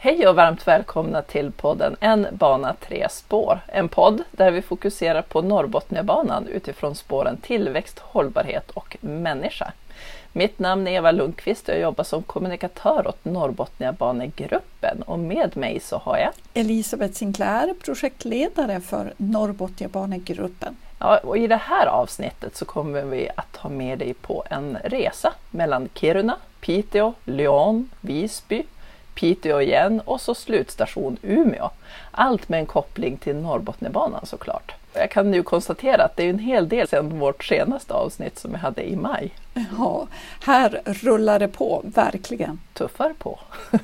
Hej och varmt välkomna till podden En bana tre spår. En podd där vi fokuserar på Norrbotniabanan utifrån spåren tillväxt, hållbarhet och människa. Mitt namn är Eva Lundqvist och jag jobbar som kommunikatör åt Norrbotniabanegruppen och med mig så har jag Elisabeth Sinclair, projektledare för Norrbotniabanegruppen. Ja, och I det här avsnittet så kommer vi att ha med dig på en resa mellan Kiruna, Piteå, Lyon, Visby, Piteå igen och så slutstation Umeå. Allt med en koppling till Norrbotniabanan såklart. Jag kan nu konstatera att det är en hel del sedan vårt senaste avsnitt som vi hade i maj. Ja, här rullar det på, verkligen. Tuffar på.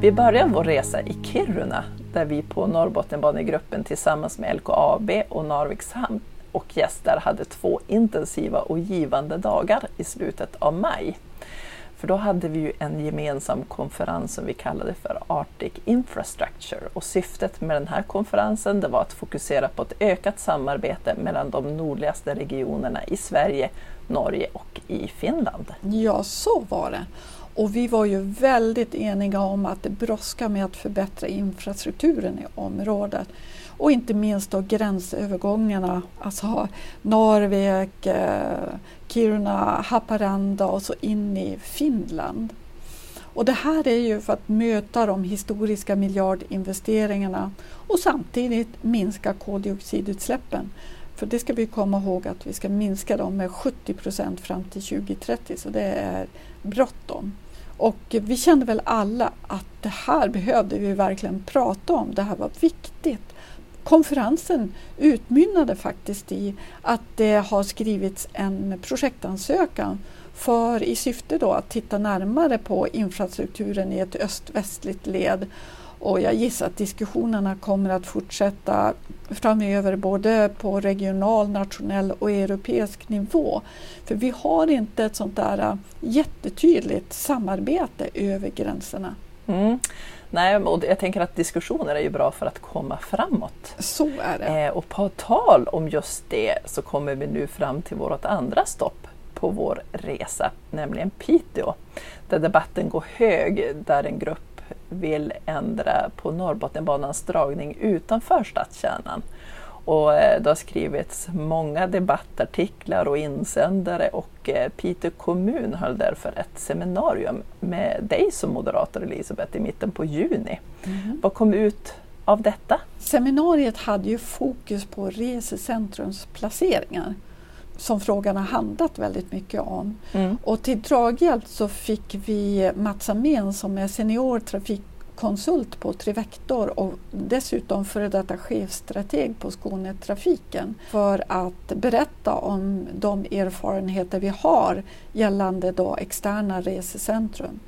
Vi börjar vår resa i Kiruna där vi på Norrbotniabanegruppen tillsammans med LKAB och Narviks hamn och gäster hade två intensiva och givande dagar i slutet av maj. För då hade vi ju en gemensam konferens som vi kallade för Arctic Infrastructure och syftet med den här konferensen det var att fokusera på ett ökat samarbete mellan de nordligaste regionerna i Sverige, Norge och i Finland. Ja, så var det. Och vi var ju väldigt eniga om att det brådskar med att förbättra infrastrukturen i området. Och inte minst då gränsövergångarna, alltså Narvik, eh, Kiruna, Haparanda och så in i Finland. Och det här är ju för att möta de historiska miljardinvesteringarna och samtidigt minska koldioxidutsläppen. För det ska vi komma ihåg att vi ska minska dem med 70 procent fram till 2030 så det är bråttom. Och vi kände väl alla att det här behövde vi verkligen prata om, det här var viktigt. Konferensen utmynnade faktiskt i att det har skrivits en projektansökan för i syfte då att titta närmare på infrastrukturen i ett öst-västligt led och jag gissar att diskussionerna kommer att fortsätta framöver både på regional, nationell och europeisk nivå. För vi har inte ett sånt där äh, jättetydligt samarbete över gränserna. Mm. Nej, och jag tänker att diskussioner är ju bra för att komma framåt. Så är det. Eh, och på tal om just det så kommer vi nu fram till vårt andra stopp på vår resa, nämligen Piteå. Där debatten går hög, där en grupp vill ändra på Norrbotniabanans dragning utanför stadskärnan. Och eh, det har skrivits många debattartiklar och insändare och eh, Piteå kommun höll därför ett seminarium med dig som moderator Elisabeth i mitten på juni. Mm. Vad kom ut av detta? Seminariet hade ju fokus på resecentrums placeringar som frågan har handlat väldigt mycket om. Mm. Och till draghjälp så fick vi Mats Amén som är senior trafikkonsult på Trivector och dessutom före detta chefstrateg på Skånetrafiken för att berätta om de erfarenheter vi har gällande då externa resecentrum.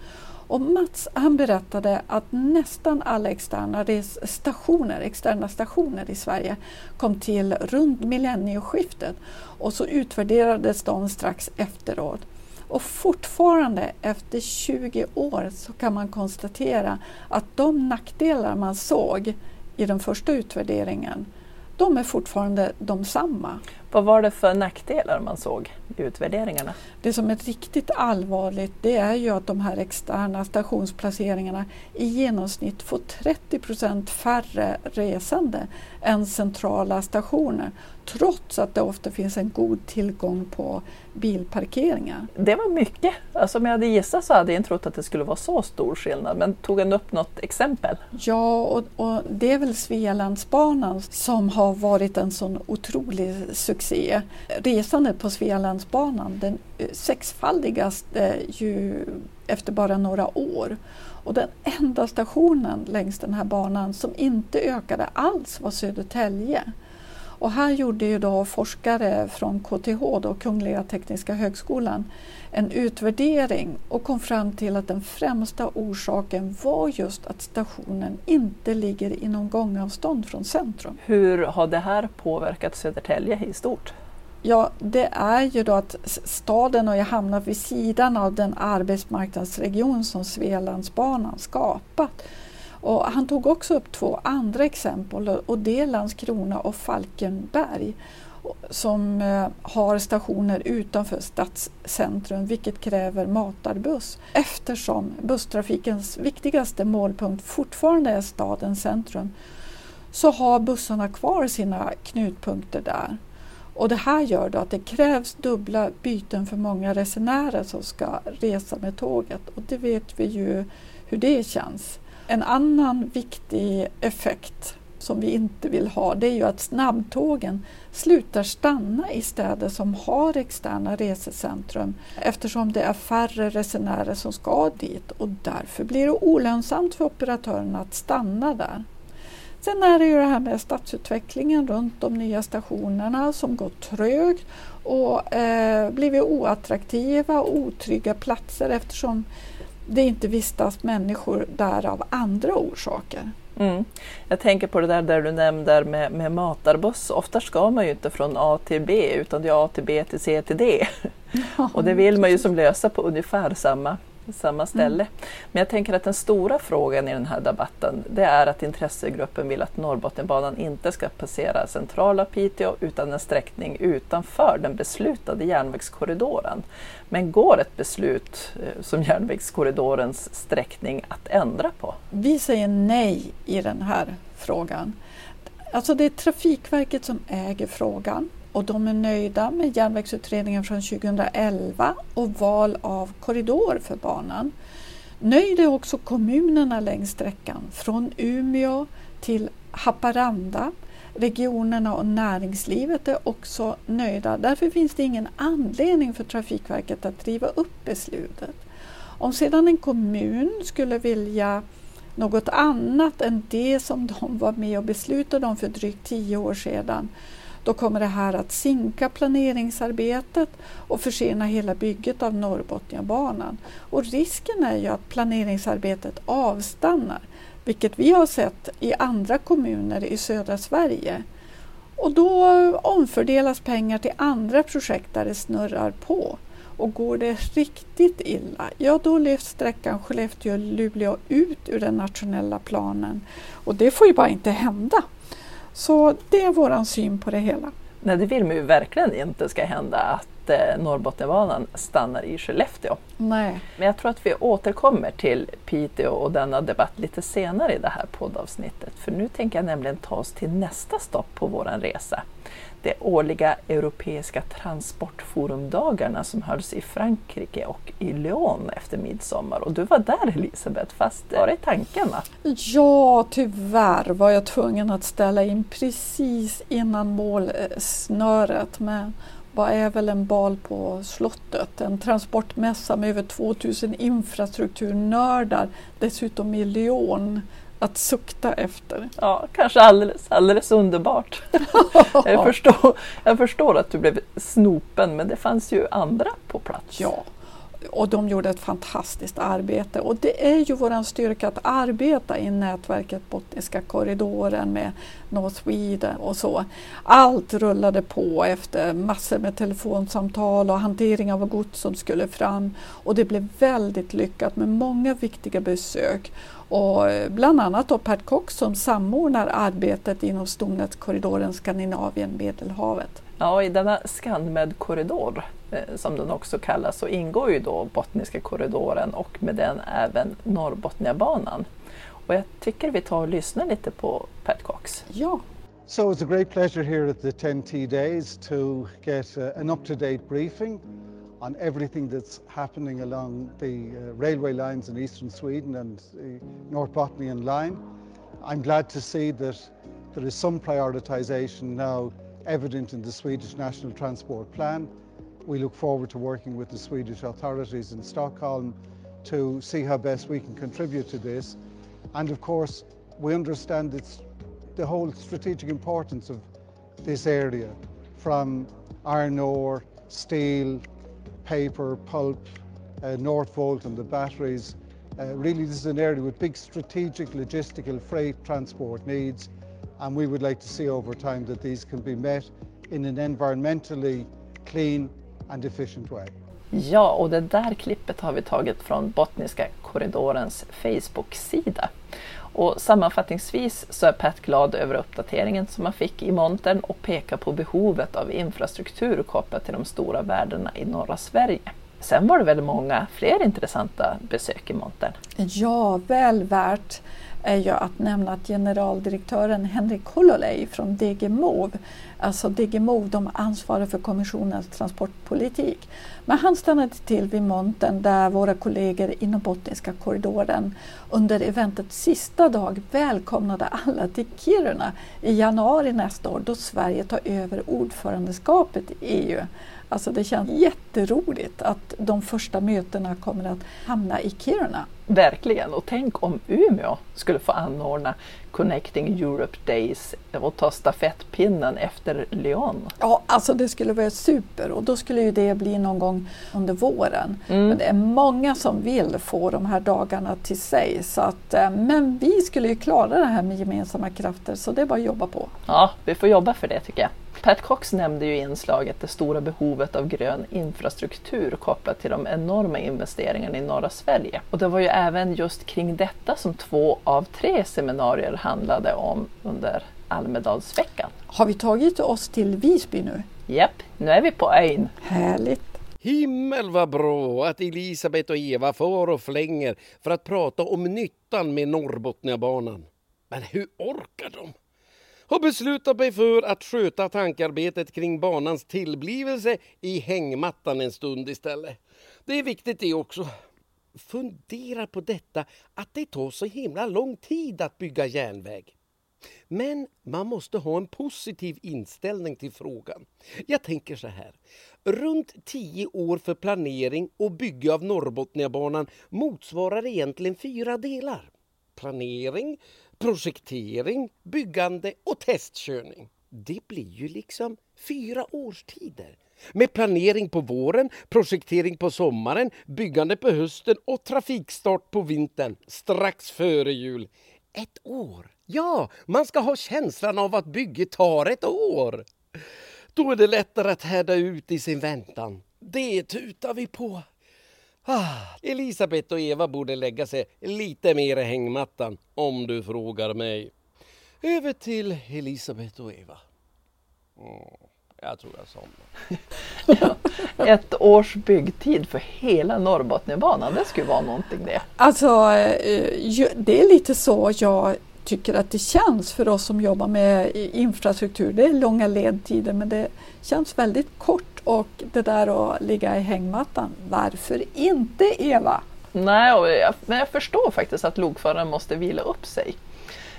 Och Mats han berättade att nästan alla externa stationer, externa stationer i Sverige kom till runt millennieskiftet och så utvärderades de strax efteråt. Och fortfarande efter 20 år så kan man konstatera att de nackdelar man såg i den första utvärderingen, de är fortfarande de samma. Vad var det för nackdelar man såg i utvärderingarna? Det som är riktigt allvarligt det är ju att de här externa stationsplaceringarna i genomsnitt får 30 procent färre resande än centrala stationer trots att det ofta finns en god tillgång på bilparkeringar. Det var mycket. Alltså om jag hade gissat så hade jag inte trott att det skulle vara så stor skillnad. Men tog han upp något exempel? Ja, och, och det är väl Svealandsbanan som har varit en sån otrolig succé. E. Resandet på Svealandsbanan den eh, sexfaldigaste eh, ju efter bara några år. Och den enda stationen längs den här banan som inte ökade alls var Södertälje. Och här gjorde ju då forskare från KTH, då Kungliga Tekniska Högskolan, en utvärdering och kom fram till att den främsta orsaken var just att stationen inte ligger inom gångavstånd från centrum. Hur har det här påverkat Södertälje i stort? Ja, det är ju då att staden har hamnat vid sidan av den arbetsmarknadsregion som Svealandsbanan skapat. Och han tog också upp två andra exempel och det är Landskrona och Falkenberg som eh, har stationer utanför stadscentrum vilket kräver matarbuss eftersom busstrafikens viktigaste målpunkt fortfarande är stadens centrum så har bussarna kvar sina knutpunkter där. Och det här gör då att det krävs dubbla byten för många resenärer som ska resa med tåget och det vet vi ju hur det känns. En annan viktig effekt som vi inte vill ha det är ju att snabbtågen slutar stanna i städer som har externa resecentrum eftersom det är färre resenärer som ska dit och därför blir det olönsamt för operatörerna att stanna där. Sen är det ju det här med stadsutvecklingen runt de nya stationerna som går trögt och eh, blivit oattraktiva och otrygga platser eftersom det inte vistas människor där av andra orsaker. Mm. Jag tänker på det där, där du nämnde med, med matarbuss. Ofta ska man ju inte från A till B utan det är A till B till C till D. Ja, och det vill man ju som lösa på ungefär samma samma ställe. Mm. Men jag tänker att den stora frågan i den här debatten det är att intressegruppen vill att Norrbotniabanan inte ska passera centrala Piteå utan en sträckning utanför den beslutade järnvägskorridoren. Men går ett beslut eh, som järnvägskorridorens sträckning att ändra på? Vi säger nej i den här frågan. Alltså det är Trafikverket som äger frågan och de är nöjda med järnvägsutredningen från 2011 och val av korridor för banan. Nöjd är också kommunerna längs sträckan från Umeå till Haparanda. Regionerna och näringslivet är också nöjda. Därför finns det ingen anledning för Trafikverket att riva upp beslutet. Om sedan en kommun skulle vilja något annat än det som de var med och beslutade om för drygt tio år sedan då kommer det här att sinka planeringsarbetet och försena hela bygget av Norrbotniabanan. Och risken är ju att planeringsarbetet avstannar, vilket vi har sett i andra kommuner i södra Sverige. Och då omfördelas pengar till andra projekt där det snurrar på. Och går det riktigt illa, ja då lyfts sträckan Skellefteå-Luleå ut ur den nationella planen. Och det får ju bara inte hända. Så det är vår syn på det hela. Nej, det vill man ju verkligen inte ska hända att eh, Norrbotniabanan stannar i Skellefteå. Nej. Men jag tror att vi återkommer till Piteå och denna debatt lite senare i det här poddavsnittet. För nu tänker jag nämligen ta oss till nästa stopp på vår resa de årliga europeiska transportforumdagarna som hölls i Frankrike och i Lyon efter midsommar. Och du var där Elisabeth, fast var det tankarna? Ja, tyvärr var jag tvungen att ställa in precis innan målsnöret. Men vad är väl en bal på slottet? En transportmässa med över 2000 infrastrukturnördar, dessutom i Lyon att sukta efter. Ja, kanske alldeles, alldeles underbart. jag, förstår, jag förstår att du blev snopen, men det fanns ju andra på plats. Ja, och de gjorde ett fantastiskt arbete. Och det är ju vår styrka att arbeta i nätverket Botniska korridoren med North Sweden och så. Allt rullade på efter massor med telefonsamtal och hantering av gods som skulle fram. Och det blev väldigt lyckat med många viktiga besök. Och bland annat då Pat Cox som samordnar arbetet inom stomnätskorridoren Skandinavien-Medelhavet. Ja, i denna ScanMed-korridor eh, som den också kallas så ingår ju då Bottniska korridoren och med den även Norrbotniabanan. Och jag tycker vi tar och lyssnar lite på Pat Cox. Ja. So it's a great pleasure here at the 10T Days to get uh, an up-to-date briefing on everything that's happening along the uh, railway lines in eastern Sweden and the North Bothnian line. I'm glad to see that there is some prioritisation now evident in the Swedish National Transport Plan. We look forward to working with the Swedish authorities in Stockholm to see how best we can contribute to this. And of course, we understand it's the whole strategic importance of this area from iron ore, steel, paper, pulp, uh, Northvolt and the batteries. Uh, really, this is an area with big strategic logistical freight transport needs and we would like to see over time that these can be met in an environmentally clean and efficient way. Ja, och det där klippet har vi tagit från Bottniska korridorens Facebook-sida. Och sammanfattningsvis så är Pat glad över uppdateringen som man fick i montern och pekar på behovet av infrastruktur kopplat till de stora värdena i norra Sverige. Sen var det väl många fler intressanta besök i montern? Ja, väl värt är ju att nämna att generaldirektören Henrik Hololej från DG MOV, alltså DG MOV de ansvarar för kommissionens transportpolitik, men han stannade till vid montern där våra kollegor inom Botniska korridoren under eventets sista dag välkomnade alla till Kiruna i januari nästa år då Sverige tar över ordförandeskapet i EU. Alltså det känns jätteroligt att de första mötena kommer att hamna i Kiruna. Verkligen, och tänk om Umeå skulle få anordna Connecting Europe Days och ta stafettpinnen efter Lyon. Ja, alltså det skulle vara super och då skulle ju det bli någon gång under våren. Mm. Men det är många som vill få de här dagarna till sig. Så att, eh, men vi skulle ju klara det här med gemensamma krafter så det är bara att jobba på. Ja, vi får jobba för det tycker jag. Pat Cox nämnde ju i inslaget det stora behovet av grön infrastruktur kopplat till de enorma investeringarna i norra Sverige. Och det var ju även just kring detta som två av tre seminarier handlade om under Almedalsveckan. Har vi tagit oss till Visby nu? Japp, nu är vi på ön. Härligt! Himmel vad bra att Elisabeth och Eva får och flänger för att prata om nyttan med Norrbotniabanan. Men hur orkar de? Har beslutat mig för att sköta tankarbetet kring banans tillblivelse i hängmattan en stund istället. Det är viktigt det också. Fundera på detta att det tar så himla lång tid att bygga järnväg. Men man måste ha en positiv inställning till frågan. Jag tänker så här. Runt tio år för planering och bygge av Norrbotniabanan motsvarar egentligen fyra delar. Planering, projektering, byggande och testkörning. Det blir ju liksom fyra årstider. Med planering på våren, projektering på sommaren, byggande på hösten och trafikstart på vintern strax före jul. Ett år! Ja, man ska ha känslan av att bygget tar ett år. Då är det lättare att härda ut i sin väntan. Det tutar vi på. Ah, Elisabeth och Eva borde lägga sig lite mer i hängmattan om du frågar mig. Över till Elisabeth och Eva. Mm, jag tror jag somnar. ja, ett års byggtid för hela Norrbotniabanan, det skulle vara någonting det. Alltså, eh, det är lite så jag tycker att det känns för oss som jobbar med infrastruktur. Det är långa ledtider men det känns väldigt kort och det där att ligga i hängmattan, varför inte Eva? Nej, men jag förstår faktiskt att lokföraren måste vila upp sig.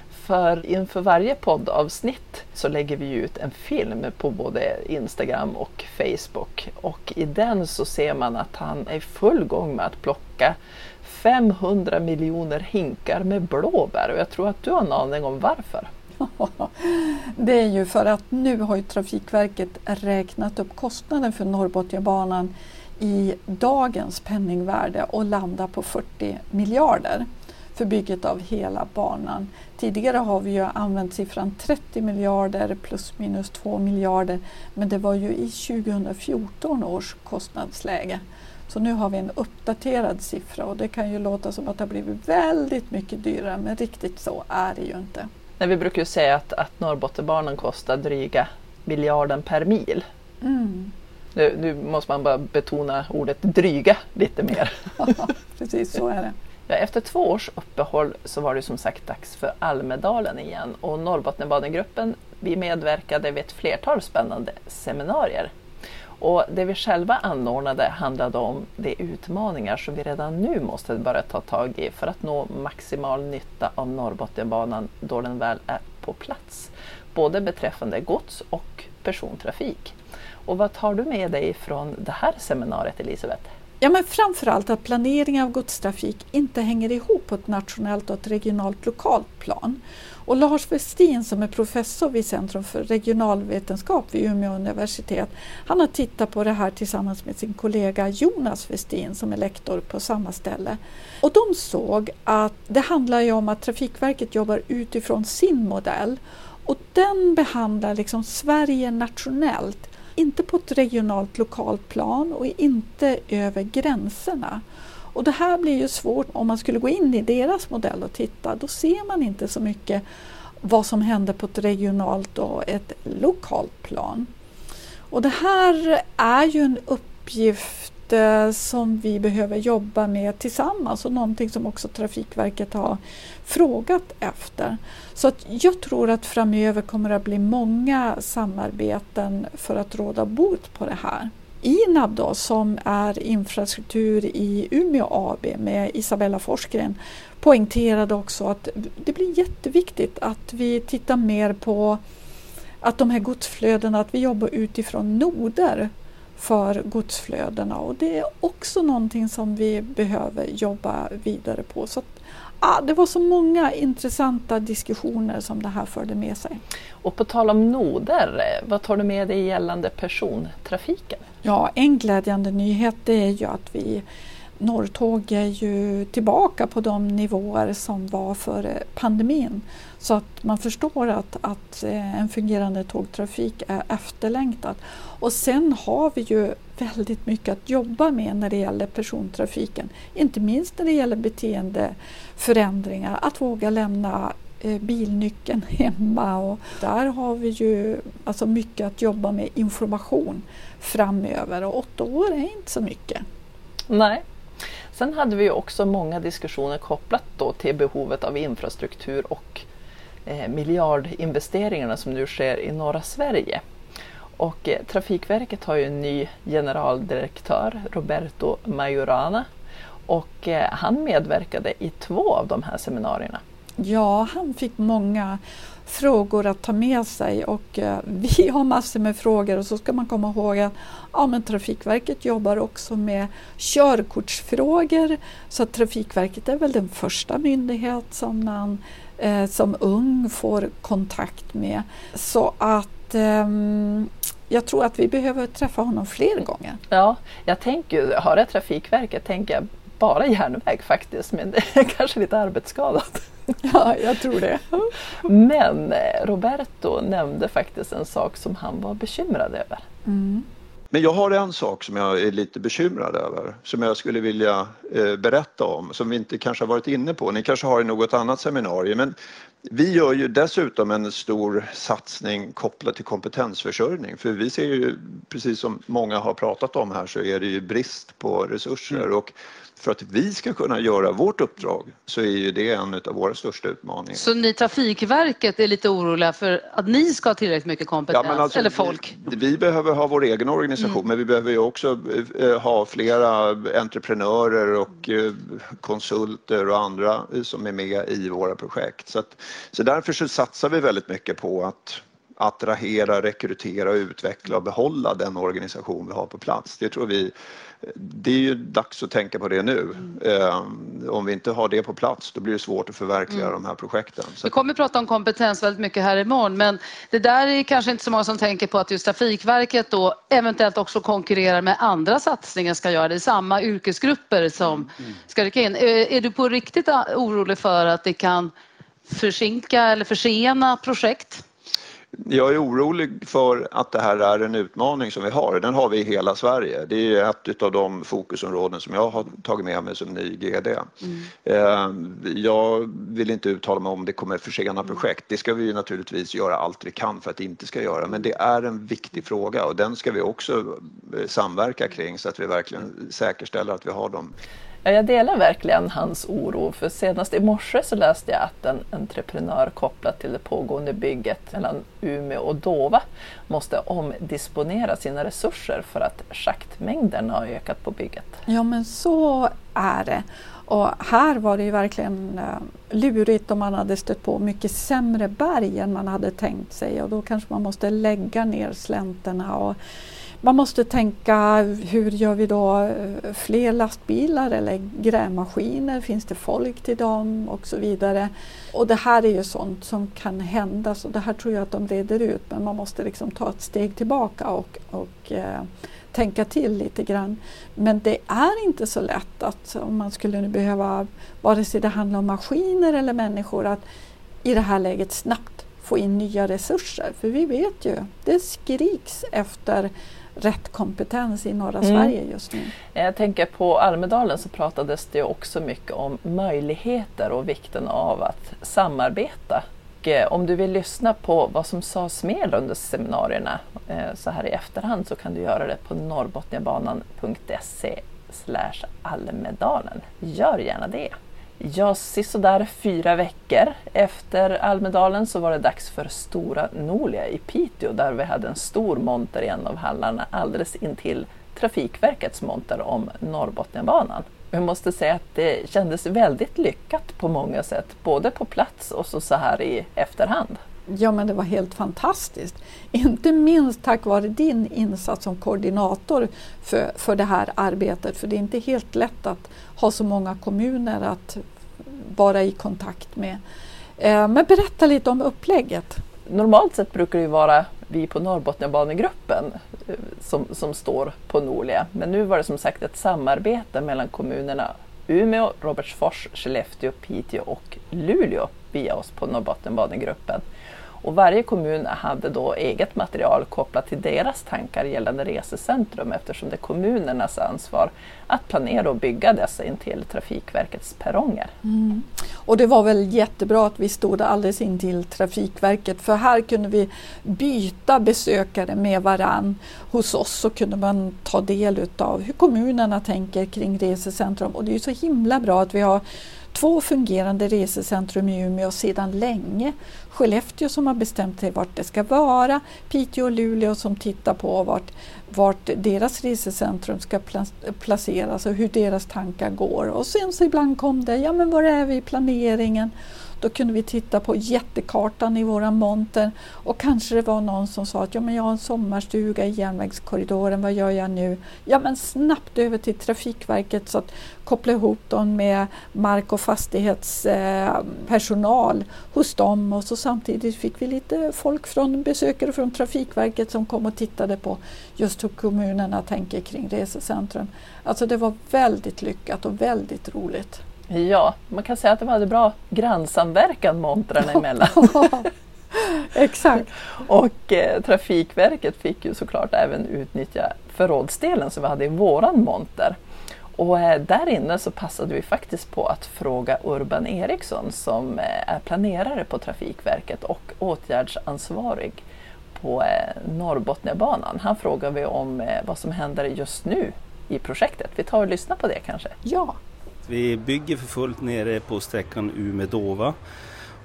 För inför varje poddavsnitt så lägger vi ut en film på både Instagram och Facebook. Och i den så ser man att han är i full gång med att plocka 500 miljoner hinkar med blåbär och jag tror att du har en aning om varför. Det är ju för att nu har ju Trafikverket räknat upp kostnaden för Norrbotniabanan i dagens penningvärde och landar på 40 miljarder för bygget av hela banan. Tidigare har vi ju använt siffran 30 miljarder plus minus 2 miljarder men det var ju i 2014 års kostnadsläge. Så nu har vi en uppdaterad siffra och det kan ju låta som att det har blivit väldigt mycket dyrare men riktigt så är det ju inte. Nej, vi brukar ju säga att, att Norrbottenbanan kostar dryga miljarden per mil. Mm. Nu, nu, måste man bara betona ordet dryga lite mer. ja, precis så är det. Ja, efter två års uppehåll så var det som sagt dags för Almedalen igen och Norrbotniabanegruppen vi medverkade vid ett flertal spännande seminarier. Och det vi själva anordnade handlade om de utmaningar som vi redan nu måste börja ta tag i för att nå maximal nytta av Norrbotniabanan då den väl är på plats. Både beträffande gods och persontrafik. Och vad tar du med dig från det här seminariet Elisabeth? Ja, men framförallt att planering av godstrafik inte hänger ihop på ett nationellt och ett regionalt lokalt plan. Och Lars Westin som är professor vid Centrum för regionalvetenskap vid Umeå universitet, han har tittat på det här tillsammans med sin kollega Jonas Westin som är lektor på samma ställe. Och de såg att det handlar ju om att Trafikverket jobbar utifrån sin modell och den behandlar liksom Sverige nationellt, inte på ett regionalt lokalt plan och inte över gränserna. Och det här blir ju svårt om man skulle gå in i deras modell och titta. Då ser man inte så mycket vad som händer på ett regionalt och ett lokalt plan. Och det här är ju en uppgift Eh, som vi behöver jobba med tillsammans och någonting som också Trafikverket har frågat efter. Så att jag tror att framöver kommer det att bli många samarbeten för att råda bot på det här. INAB då, som är infrastruktur i Umeå AB med Isabella Forsgren poängterade också att det blir jätteviktigt att vi tittar mer på att de här godsflödena, att vi jobbar utifrån noder för godsflödena och det är också någonting som vi behöver jobba vidare på. Så att, ah, det var så många intressanta diskussioner som det här förde med sig. Och på tal om noder, vad tar du med dig gällande persontrafiken? Ja, en glädjande nyhet det är ju att vi Norrtåg är ju tillbaka på de nivåer som var före pandemin. Så att man förstår att, att eh, en fungerande tågtrafik är efterlängtad. Och sen har vi ju väldigt mycket att jobba med när det gäller persontrafiken. Inte minst när det gäller beteendeförändringar, att våga lämna eh, bilnyckeln hemma. Och där har vi ju alltså mycket att jobba med information framöver och åtta år är inte så mycket. Nej. Sen hade vi också många diskussioner kopplat då till behovet av infrastruktur och eh, miljardinvesteringarna som nu sker i norra Sverige. Och eh, Trafikverket har ju en ny generaldirektör, Roberto Majorana, och eh, han medverkade i två av de här seminarierna. Ja, han fick många frågor att ta med sig och eh, vi har massor med frågor och så ska man komma ihåg att ja, men Trafikverket jobbar också med körkortsfrågor så att Trafikverket är väl den första myndighet som man eh, som ung får kontakt med. Så att eh, jag tror att vi behöver träffa honom fler gånger. Ja, jag tänker, höra Trafikverket tänker jag bara järnväg faktiskt, men det är kanske lite arbetsskadat. Ja, jag tror det. Men eh, Roberto nämnde faktiskt en sak som han var bekymrad över. Mm. Men jag har en sak som jag är lite bekymrad över, som jag skulle vilja eh, berätta om, som vi inte kanske har varit inne på. Ni kanske har i något annat seminarium, men vi gör ju dessutom en stor satsning kopplat till kompetensförsörjning, för vi ser ju, precis som många har pratat om här, så är det ju brist på resurser mm. och för att vi ska kunna göra vårt uppdrag så är ju det en av våra största utmaningar. Så ni Trafikverket är lite oroliga för att ni ska ha tillräckligt mycket kompetens ja, alltså, eller folk? Vi, vi, behöver ha vår egen organisation mm. men vi behöver ju också eh, ha flera entreprenörer och eh, konsulter och andra som är med i våra projekt. Så, att, så därför så satsar vi väldigt mycket på att attrahera, rekrytera, utveckla och behålla den organisation vi har på plats. Det tror vi det är ju dags att tänka på det nu. Mm. om vi inte har det på plats då blir det svårt att förverkliga mm. de här projekten. Så. Vi kommer att prata om kompetens väldigt mycket här imorgon men det där är kanske inte så många som tänker på att just Trafikverket då eventuellt också konkurrerar med andra satsningar ska göra det. är samma yrkesgrupper som mm. mm. ska rycka in. Är, är du på riktigt orolig för att det kan försinka eller försena projekt? Jag är orolig för att det här är en utmaning som vi har. Den har vi i hela Sverige. Det är ett av de fokusområden som jag har tagit med mig som ny GD. Mm. Eh, jag vill inte uttala mig om det kommer försena projekt. Det ska vi naturligtvis göra allt vi kan för att det inte ska göra. Men det är en viktig fråga och den ska vi också eh, samverka kring så att vi verkligen säkerställer att vi har dem Ja, jag delar verkligen hans oro för senast i morse så läste jag att en entreprenör kopplat till det pågående bygget mellan Umeå och Dova måste omdisponera sina resurser för att schaktmängden har ökat på bygget. Ja men så är det. Och här var det ju verkligen eh, lurigt om man hade stött på mycket sämre berg än man hade tänkt sig och då kanske man måste lägga ner slänterna och man måste tänka hur gör vi då eh, fler lastbilar eller grävmaskiner? Finns det folk till dem och så vidare. Och det här är ju sånt som kan hända så det här tror jag att de reder ut men man måste liksom ta ett steg tillbaka och, och eh, tänka till lite grann. Men det är inte så lätt att om man skulle behöva, vare sig det handlar om maskiner eller människor, att i det här läget snabbt få in nya resurser. För vi vet ju, det skriks efter rätt kompetens i norra mm. Sverige just nu. Jag tänker på Almedalen så pratades det också mycket om möjligheter och vikten av att samarbeta. Och eh, om du vill lyssna på vad som sades mer under seminarierna eh, så här i efterhand så kan du göra det på norrbotniabanan.se Almedalen. Gör gärna det! Ja, sådär fyra veckor efter Almedalen så var det dags för Stora Nolia i Piteå där vi hade en stor monter i en av hallarna alldeles intill Trafikverkets monter om Norrbotniabanan. Jag måste säga att det kändes väldigt lyckat på många sätt, både på plats och så, så här i efterhand. Ja men det var helt fantastiskt. Inte minst tack vare din insats som koordinator för, för det här arbetet. För det är inte helt lätt att ha så många kommuner att vara i kontakt med. Eh, men berätta lite om upplägget. Normalt sett brukar det vara vi på Norrbotniabanegruppen eh, som, som står på Norlia. Men nu var det som sagt ett samarbete mellan kommunerna Umeå, Robertsfors, Skellefteå, Piteå och Luleå via oss på Norrbotniabanegruppen. Och varje kommun hade då eget material kopplat till deras tankar gällande resecentrum eftersom det är kommunernas ansvar att planera och bygga dessa intill Trafikverkets perronger. Mm. Och det var väl jättebra att vi stod alldeles intill Trafikverket för här kunde vi byta besökare med varann. Hos oss så kunde man ta del av hur kommunerna tänker kring resecentrum och det är så himla bra att vi har två fungerande resecentrum i Umeå sedan länge. Skellefteå som har bestämt sig vart det ska vara, Piteå och Luleå som tittar på vart, vart deras resecentrum ska placeras och hur deras tankar går. Och sen så ibland kom det, ja men var är vi i planeringen? Då kunde vi titta på jättekartan i våra monter och kanske det var någon som sa att ja, men jag har en sommarstuga i järnvägskorridoren, vad gör jag nu? Ja men snabbt över till Trafikverket så att koppla ihop dem med mark och fastighetspersonal eh, hos dem och så samtidigt fick vi lite folk från besökare från Trafikverket som kom och tittade på just hur kommunerna tänker kring resecentrum. Alltså det var väldigt lyckat och väldigt roligt. Ja, man kan säga att det var en bra grannsamverkan montrarna emellan. Exakt. och eh, Trafikverket fick ju såklart även utnyttja förrådsdelen som vi hade i våran monter. Och eh, där inne så passade vi faktiskt på att fråga Urban Eriksson som eh, är planerare på Trafikverket och åtgärdsansvarig på eh, Norrbotniabanan. Han frågade vi om eh, vad som händer just nu i projektet. Vi tar och lyssnar på det kanske? Ja. Vi bygger för fullt nere på sträckan Umeå-Dova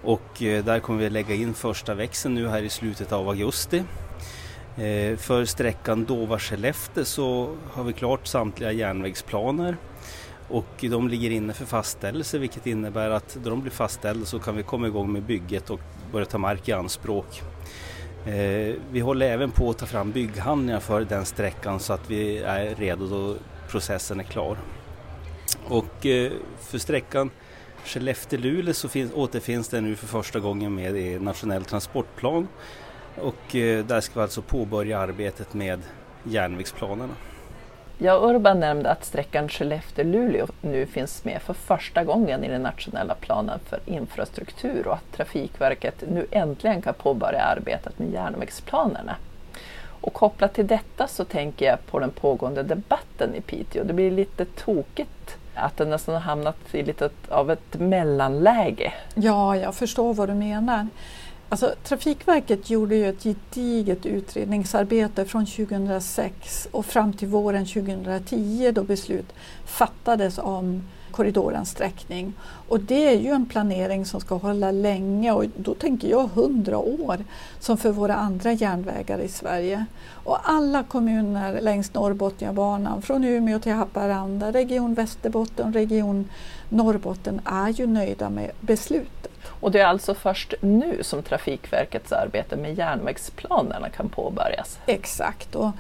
och eh, där kommer vi lägga in första växeln nu här i slutet av augusti. Eh, för sträckan Dova-Skellefteå så har vi klart samtliga järnvägsplaner och de ligger inne för fastställelse vilket innebär att när de blir fastställda så kan vi komma igång med bygget och börja ta mark i anspråk. Eh, vi håller även på att ta fram bygghandlingar för den sträckan så att vi är redo då processen är klar. Och eh, för sträckan Skellefteå-Luleå så finns, återfinns den nu för första gången med i nationell transportplan och eh, där ska vi alltså påbörja arbetet med järnvägsplanerna. Ja, Urban nämnde att sträckan Skellefteå-Luleå nu finns med för första gången i den nationella planen för infrastruktur och att Trafikverket nu äntligen kan påbörja arbetet med järnvägsplanerna. Och kopplat till detta så tänker jag på den pågående debatten i Piteå. Det blir lite tokigt att den nästan har hamnat i lite av ett mellanläge. Ja, jag förstår vad du menar. Alltså, Trafikverket gjorde ju ett gediget utredningsarbete från 2006 och fram till våren 2010 då beslut fattades om korridorens sträckning. Och det är ju en planering som ska hålla länge och då tänker jag hundra år som för våra andra järnvägar i Sverige. Och alla kommuner längs Norrbotniabanan från Umeå till Haparanda, Region Västerbotten, Region Norrbotten är ju nöjda med beslutet. Och det är alltså först nu som Trafikverkets arbete med järnvägsplanerna kan påbörjas? Exakt. Och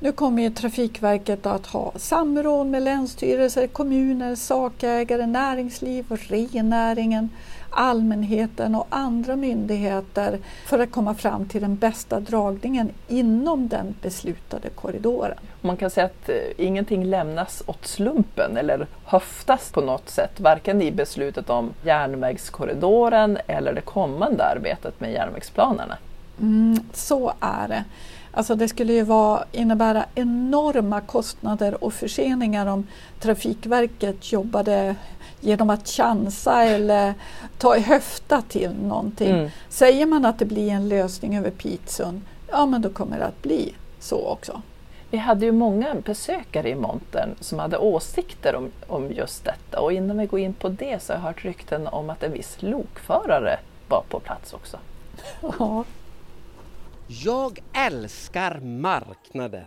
nu kommer ju Trafikverket att ha samråd med länsstyrelser, kommuner, sakägare, näringsliv och rennäringen, allmänheten och andra myndigheter för att komma fram till den bästa dragningen inom den beslutade korridoren. Man kan säga att eh, ingenting lämnas åt slumpen eller höftas på något sätt, varken i beslutet om järnvägskorridoren eller det kommande arbetet med järnvägsplanerna. Mm, så är det. Alltså det skulle ju vara, innebära enorma kostnader och förseningar om Trafikverket jobbade genom att chansa eller ta i höfta till någonting. Mm. Säger man att det blir en lösning över Pitsund, ja men då kommer det att bli så också. Vi hade ju många besökare i montern som hade åsikter om, om just detta och innan vi går in på det så har jag hört rykten om att en viss lokförare var på plats också. Ja. Jag älskar marknader.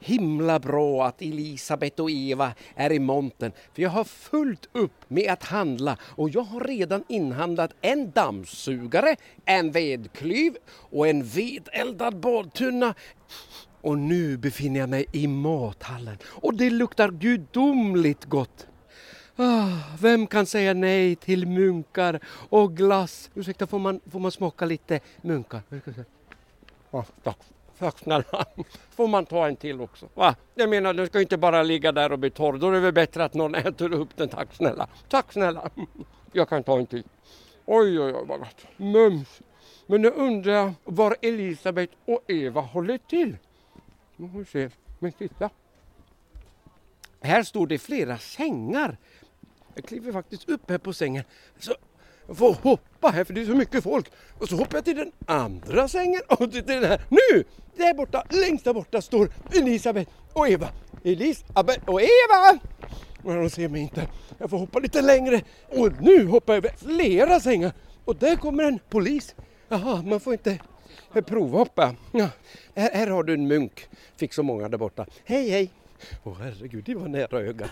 Himla bra att Elisabeth och Eva är i montern för jag har fullt upp med att handla och jag har redan inhandlat en dammsugare, en vedklyv och en vedeldad badtunna. Och nu befinner jag mig i mathallen och det luktar gudomligt gott. Ah, vem kan säga nej till munkar och glass? Ursäkta, får man, får man smaka lite munkar? Ah, tack. Tack snälla. Får man ta en till också? Va? Jag menar, den ska inte bara ligga där och bli torr. Då är det väl bättre att någon äter upp den. Tack snälla. Tack snälla. Jag kan ta en till. Oj, oj, oj vad gott. Mums. Men nu undrar jag var Elisabeth och Eva håller till. Nu får vi se. Men titta. Här står det flera sängar. Jag kliver faktiskt upp här på sängen. Så jag får hoppa här för det är så mycket folk. Och så hoppar jag till den andra sängen och till den här. Nu! Där borta, längst där borta står Elisabeth och Eva. Elisabeth och Eva! Men de ser mig inte. Jag får hoppa lite längre. Och nu hoppar jag över flera sängar. Och där kommer en polis. Jaha, man får inte provhoppa. Ja. Här, här har du en munk. Fick så många där borta. Hej hej! Åh herregud, det var nära ögat.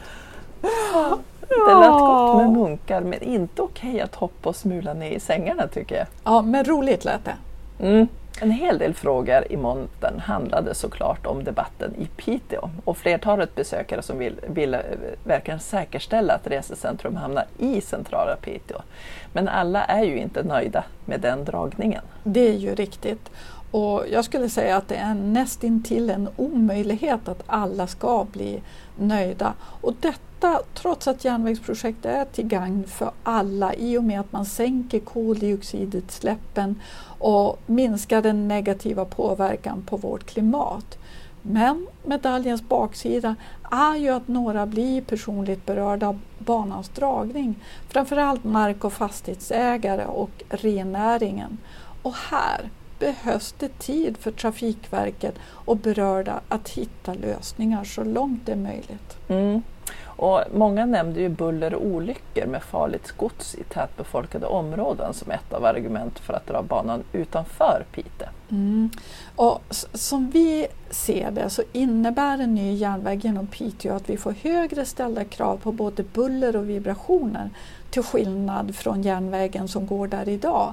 Det lät gott med munkar men inte okej okay att hoppa och smula ner i sängarna tycker jag. Ja, men roligt lät det. Mm. En hel del frågor i montern handlade såklart om debatten i Piteå och flertalet besökare som vill, ville eh, verkligen säkerställa att resecentrum hamnar i centrala Piteå. Men alla är ju inte nöjda med den dragningen. Det är ju riktigt. Och jag skulle säga att det är nästintill en omöjlighet att alla ska bli nöjda. Och detta trots att järnvägsprojekt är till gagn för alla i och med att man sänker koldioxidutsläppen och minskar den negativa påverkan på vårt klimat. Men medaljens baksida är ju att några blir personligt berörda av banans dragning. Framförallt mark och fastighetsägare och rennäringen. Och här behövs det tid för Trafikverket och berörda att hitta lösningar så långt det är möjligt. Mm. Och många nämnde ju buller och olyckor med farligt gods i tätbefolkade områden som ett av argument för att dra banan utanför Pite. Mm. Och som vi ser det så innebär en ny järnväg genom Piteå att vi får högre ställda krav på både buller och vibrationer till skillnad från järnvägen som går där idag.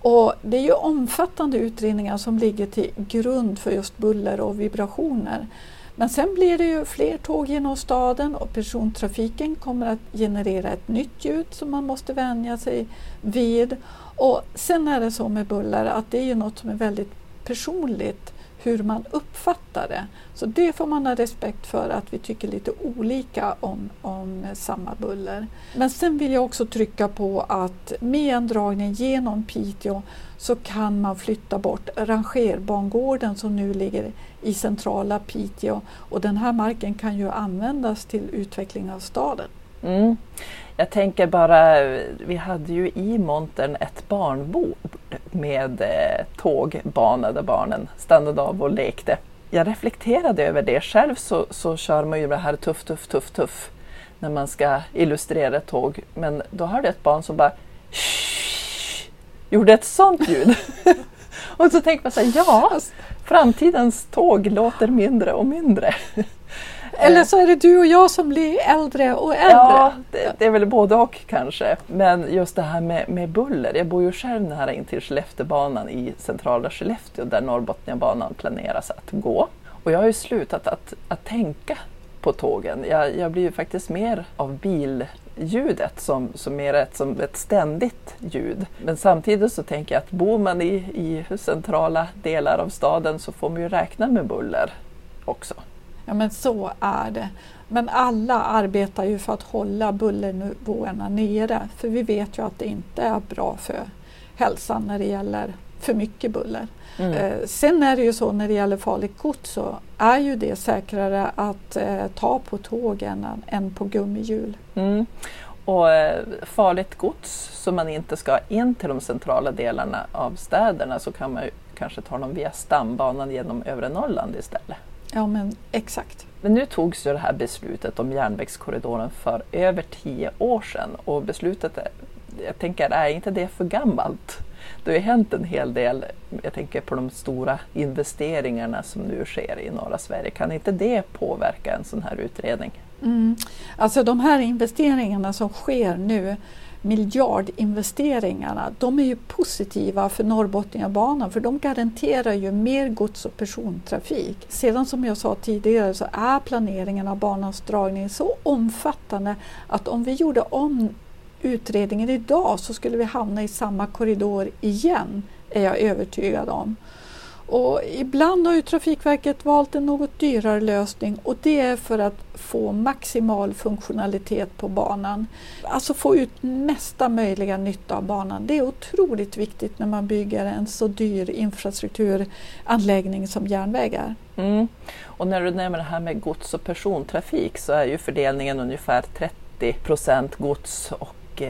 Och det är ju omfattande utredningar som ligger till grund för just buller och vibrationer. Men sen blir det ju fler tåg genom staden och persontrafiken kommer att generera ett nytt ljud som man måste vänja sig vid. Och sen är det så med buller att det är ju något som är väldigt personligt hur man uppfattar det. Så det får man ha respekt för att vi tycker lite olika om, om samma buller. Men sen vill jag också trycka på att med en dragning genom Piteå så kan man flytta bort rangerbangården som nu ligger i centrala Piteå och den här marken kan ju användas till utveckling av staden. Mm. Jag tänker bara, vi hade ju i montern ett barnbord med eh, tågbana där barnen stannade av och lekte. Jag reflekterade över det. Själv så, så kör man ju det här tuff, tuff, tuff, tuff när man ska illustrera ett tåg. Men då hörde jag ett barn som bara Shh! gjorde ett sånt ljud. och så tänkte man så här, ja, framtidens tåg låter mindre och mindre. Eller så är det du och jag som blir äldre och äldre. Ja, det, det är väl både och kanske. Men just det här med, med buller. Jag bor ju själv nära intill Skellefteåbanan i centrala Skellefteå där Norrbotniabanan planeras att gå. Och jag har ju slutat att, att tänka på tågen. Jag, jag blir ju faktiskt mer av billjudet som, som mer ett, som ett ständigt ljud. Men samtidigt så tänker jag att bor man i, i centrala delar av staden så får man ju räkna med buller också. Ja men så är det. Men alla arbetar ju för att hålla bullernivåerna nere för vi vet ju att det inte är bra för hälsan när det gäller för mycket buller. Mm. Eh, sen är det ju så när det gäller farligt gods så är ju det säkrare att eh, ta på tågen än, än på gummihjul. Mm. Och eh, farligt gods som man inte ska in till de centrala delarna av städerna så kan man ju kanske ta dem via stambanan genom övre Norrland istället. Ja men exakt. Men nu togs ju det här beslutet om järnvägskorridoren för över tio år sedan och beslutet, jag tänker, är inte det för gammalt? Det har ju hänt en hel del, jag tänker på de stora investeringarna som nu sker i norra Sverige. Kan inte det påverka en sån här utredning? Mm. Alltså de här investeringarna som sker nu miljardinvesteringarna, de är ju positiva för Norrbotniabanan för de garanterar ju mer gods och persontrafik. Sedan som jag sa tidigare så är planeringen av banans dragning så omfattande att om vi gjorde om utredningen idag så skulle vi hamna i samma korridor igen, är jag övertygad om. Och ibland har ju Trafikverket valt en något dyrare lösning och det är för att få maximal funktionalitet på banan. Alltså få ut mesta möjliga nytta av banan. Det är otroligt viktigt när man bygger en så dyr infrastrukturanläggning som järnvägar. Mm. Och när du nämner det här med gods och persontrafik så är ju fördelningen ungefär 30 procent gods och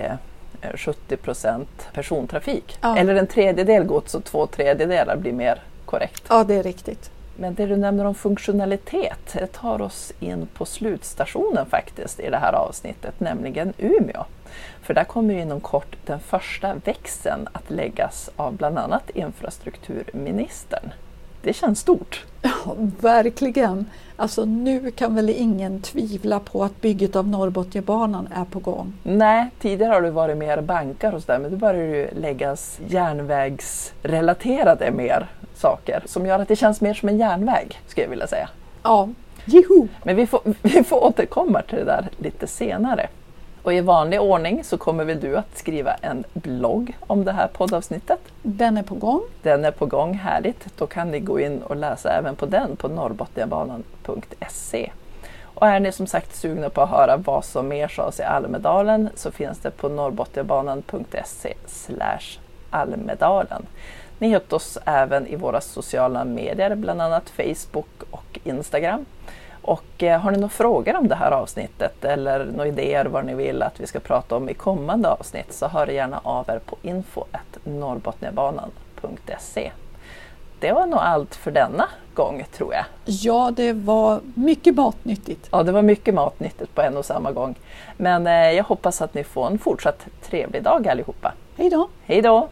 70 eh, procent persontrafik. Ja. Eller en tredjedel gods och två tredjedelar blir mer korrekt? Ja, det är riktigt. Men det du nämner om funktionalitet det tar oss in på slutstationen faktiskt i det här avsnittet, nämligen Umeå. För där kommer inom kort den första växeln att läggas av bland annat infrastrukturministern. Det känns stort. Ja, verkligen. Alltså nu kan väl ingen tvivla på att bygget av Norrbotniabanan är på gång? Nej, tidigare har det varit mer bankar och sådär men nu börjar det läggas järnvägsrelaterade mer saker som gör att det känns mer som en järnväg, skulle jag vilja säga. Ja, Juhu. Men vi får, vi får återkomma till det där lite senare. Och i vanlig ordning så kommer väl du att skriva en blogg om det här poddavsnittet? Den är på gång. Den är på gång, härligt. Då kan ni gå in och läsa även på den på norrbotniabanan.se. Och är ni som sagt sugna på att höra vad som mer sades i Almedalen så finns det på norrbotniabanan.se Almedalen. Ni hittar oss även i våra sociala medier, bland annat Facebook och Instagram. Och eh, har ni några frågor om det här avsnittet eller några idéer vad ni vill att vi ska prata om i kommande avsnitt så hör gärna av er på info.norrbotniabanan.se. Det var nog allt för denna gång tror jag. Ja, det var mycket matnyttigt. Ja, det var mycket matnyttigt på en och samma gång. Men eh, jag hoppas att ni får en fortsatt trevlig dag allihopa. Hej då! Hej då!